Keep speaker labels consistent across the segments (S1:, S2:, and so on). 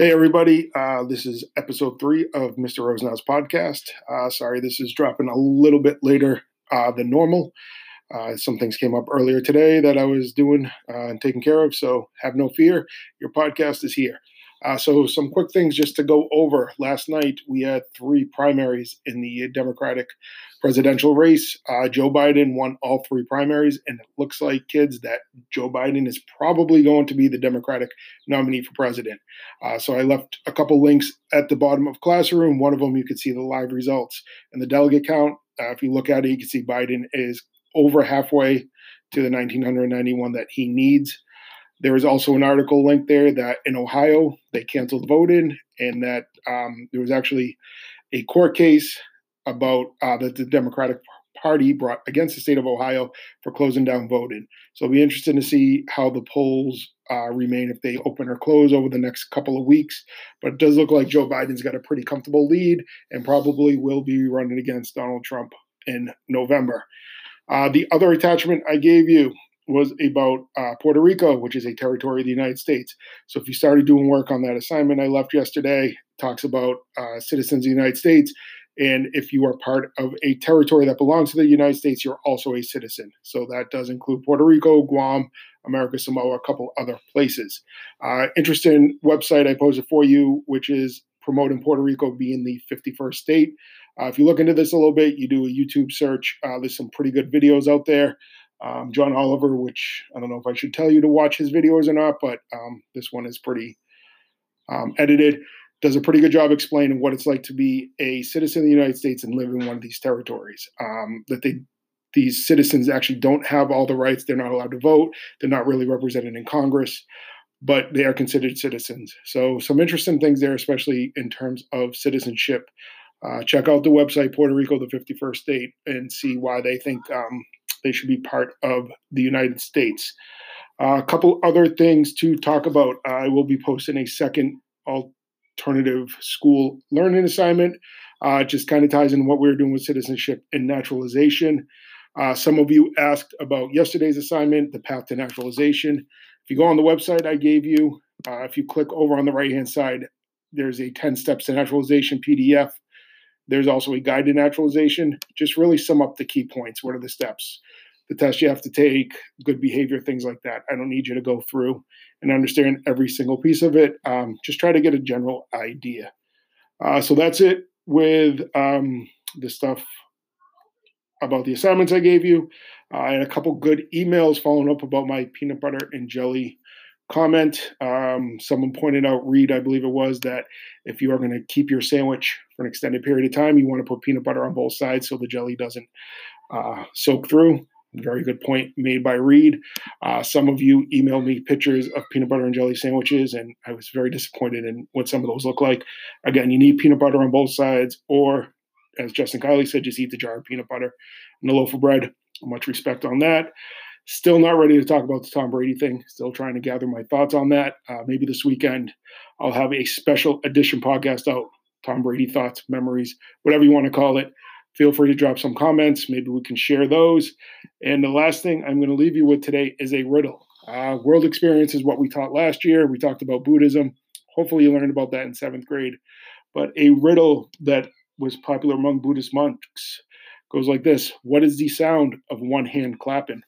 S1: Hey, everybody. Uh, this is episode three of Mr. Rosenau's podcast. Uh, sorry, this is dropping a little bit later uh, than normal. Uh, some things came up earlier today that I was doing uh, and taking care of, so have no fear. Your podcast is here. Uh, so, some quick things just to go over. Last night, we had three primaries in the Democratic presidential race. Uh, Joe Biden won all three primaries, and it looks like, kids, that Joe Biden is probably going to be the Democratic nominee for president. Uh, so, I left a couple links at the bottom of Classroom. One of them, you could see the live results and the delegate count. Uh, if you look at it, you can see Biden is over halfway to the 1991 that he needs. There is also an article linked there that in Ohio they canceled voting, and that um, there was actually a court case about uh, that the Democratic Party brought against the state of Ohio for closing down voting. So it'll be interesting to see how the polls uh, remain if they open or close over the next couple of weeks. But it does look like Joe Biden's got a pretty comfortable lead and probably will be running against Donald Trump in November. Uh, the other attachment I gave you was about uh, Puerto Rico, which is a territory of the United States. So if you started doing work on that assignment I left yesterday, talks about uh, citizens of the United States. And if you are part of a territory that belongs to the United States, you're also a citizen. So that does include Puerto Rico, Guam, America Samoa, a couple other places. Uh, interesting website I posted for you, which is promoting Puerto Rico being the 51st state. Uh, if you look into this a little bit, you do a YouTube search. Uh, there's some pretty good videos out there um, John Oliver, which I don't know if I should tell you to watch his videos or not, but um, this one is pretty um, edited. Does a pretty good job explaining what it's like to be a citizen of the United States and live in one of these territories. Um, that they these citizens actually don't have all the rights. They're not allowed to vote. They're not really represented in Congress, but they are considered citizens. So some interesting things there, especially in terms of citizenship. Uh, check out the website Puerto Rico, the 51st state, and see why they think um, they should be part of the United States. Uh, a couple other things to talk about. I will be posting a second alternative school learning assignment. Uh, just kind of ties in what we are doing with citizenship and naturalization. Uh, some of you asked about yesterday's assignment, the path to naturalization. If you go on the website I gave you, uh, if you click over on the right hand side, there's a 10 steps to naturalization PDF. There's also a guide to naturalization. Just really sum up the key points. What are the steps? The test you have to take, good behavior, things like that. I don't need you to go through and understand every single piece of it. Um, just try to get a general idea. Uh, so that's it with um, the stuff about the assignments I gave you. Uh, I had a couple good emails following up about my peanut butter and jelly comment. Um, someone pointed out, Reed, I believe it was, that if you are going to keep your sandwich for an extended period of time, you want to put peanut butter on both sides so the jelly doesn't uh, soak through. Very good point made by Reed. Uh, some of you emailed me pictures of peanut butter and jelly sandwiches, and I was very disappointed in what some of those look like. Again, you need peanut butter on both sides, or as Justin Kiley said, just eat the jar of peanut butter and a loaf of bread. Much respect on that. Still not ready to talk about the Tom Brady thing. Still trying to gather my thoughts on that. Uh, maybe this weekend I'll have a special edition podcast out. Tom Brady thoughts, memories, whatever you want to call it. Feel free to drop some comments. Maybe we can share those. And the last thing I'm going to leave you with today is a riddle. Uh, world experience is what we taught last year. We talked about Buddhism. Hopefully, you learned about that in seventh grade. But a riddle that was popular among Buddhist monks goes like this What is the sound of one hand clapping?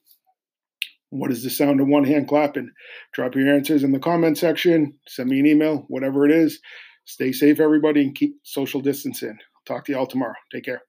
S1: What is the sound of one hand clapping? Drop your answers in the comment section. Send me an email, whatever it is. Stay safe, everybody, and keep social distancing. Talk to you all tomorrow. Take care.